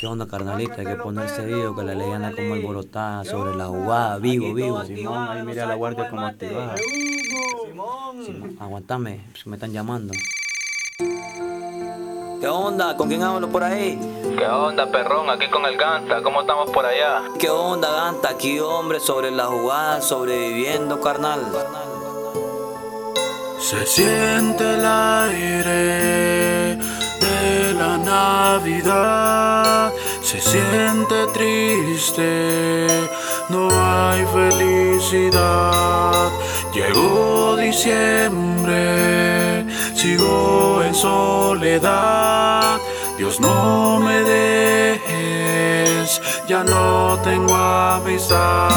¿Qué onda, carnalita? Hay que ponerse vivo, que la ley anda como alborotada sobre la jugada, vivo, vivo. Simón, ahí mira la guardia como activada. Simón, aguantame, si me están llamando. ¿Qué onda? ¿Con quién hablo por ahí? ¿Qué onda, perrón? Aquí con el Ganta, ¿cómo estamos por allá? ¿Qué onda, Ganta? Aquí, hombre, sobre la jugada, sobreviviendo, carnal. Se siente el aire Se siente triste, no hay felicidad. Llegó diciembre, sigo en soledad. Dios no me dejes, ya no tengo amistad.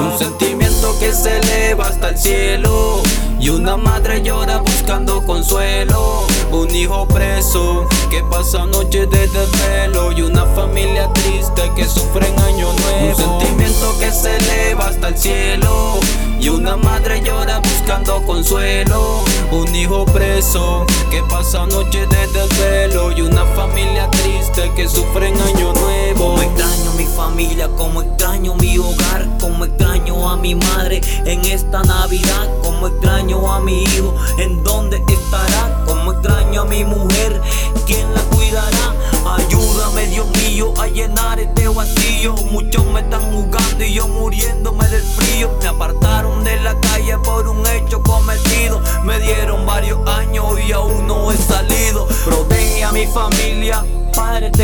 Un sentimiento que se eleva hasta el cielo. Y una madre llora buscando consuelo. Un hijo preso que pasa noches de desvelo. Y una familia triste que sufre en año nuevo. Un sentimiento que se eleva hasta el cielo. Y una madre llora buscando consuelo. Un hijo preso que pasa noches de desvelo. Y una familia triste que sufre en año nuevo. Como extraño mi familia, como extraño mi hogar, como extraño a mi madre en esta Navidad, como extraño a mi hijo, en dónde estará, como extraño a mi mujer, quién la cuidará. Ayúdame, Mío, a llenar este vacío. Muchos me están jugando y yo muriéndome del frío. Me apartaron de la calle por un hecho cometido.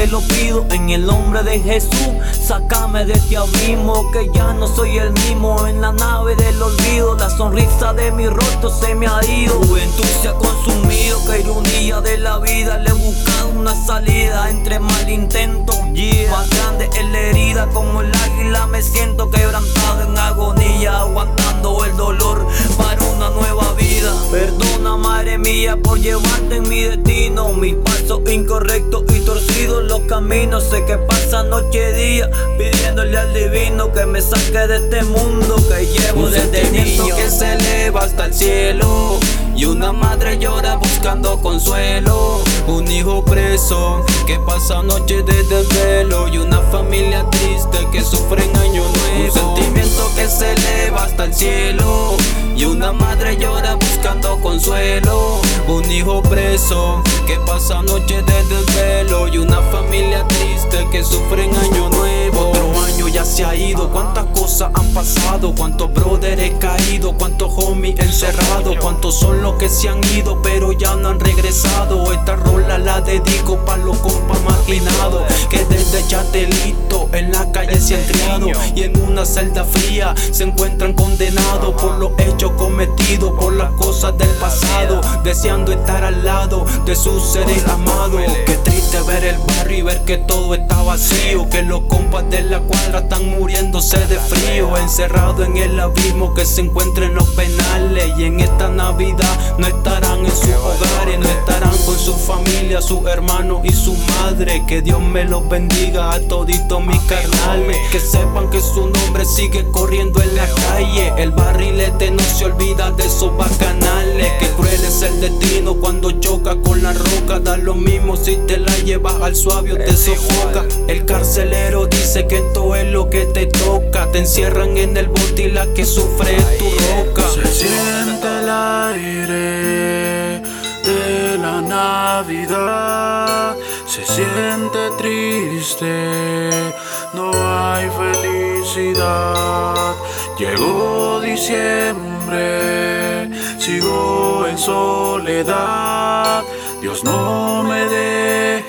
Lo pido en el nombre de Jesús. Sácame de este abismo que ya no soy el mismo. En la nave del olvido, la sonrisa de mi rostro se me ha ido. Juventud se ha consumido, que ironía de la vida. Le he buscado una salida entre mal intento. Más grande es la herida, como el águila me siento quebrantado en agonía, mía, por llevarte en mi destino. Mis pasos incorrectos y torcidos los caminos. Sé que pasa noche y día pidiéndole al divino que me saque de este mundo que llevo Un desde sentimiento niño. que se eleva hasta el cielo y una madre llora buscando consuelo. Un hijo preso que pasa noches de desvelo y una familia triste que sufre en año nuevo. Un sentimiento que se eleva hasta el cielo consuelo. Un hijo preso que pasa noches de desvelo y una familia triste que sufre en año nuevo. Otro año ya se ha ido, cuántas cosas han pasado, cuántos brothers he caído, cuántos homies encerrados, cuántos son los que se han ido pero ya no han regresado. Esta rola la dedico pa' los compas marginados que y en una celda fría se encuentran condenados por los hechos cometidos, por las cosas del pasado, deseando estar al lado de sus seres amados. Qué triste ver el barrio y ver que todo está vacío, que los compas de la cuadra están muriéndose de frío, encerrados en el abismo que se encuentra en los penales y en esta Navidad no estarán en sus hogares, no estarán con su familia, sus hermanos y su madre. Que Dios me los bendiga a toditos mis carnales, que sepan que su nombre sigue corriendo en la calle. El barrilete no lo mismo si te la llevas al suave o te sofoca. El carcelero dice que esto es lo que te toca. Te encierran en el bote y la que sufre es tu roca. Se siente el aire de la Navidad, se siente triste, no hay felicidad. Llegó diciembre, sigo en soledad. Dios no me dejes,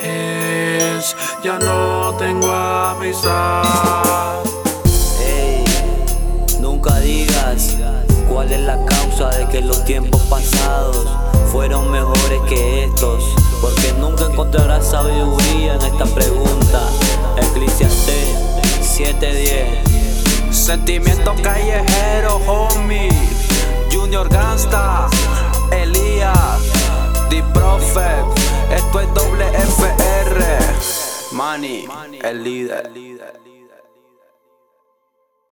ya no tengo amistad. Ey, nunca digas cuál es la causa de que los tiempos pasados fueron mejores que estos. Porque nunca encontrarás sabiduría en esta pregunta. Eclesiastés 7:10. Sentimiento callejero, homie. Junior Gangsta, Elías, Esto es doble FR. Manny, el líder.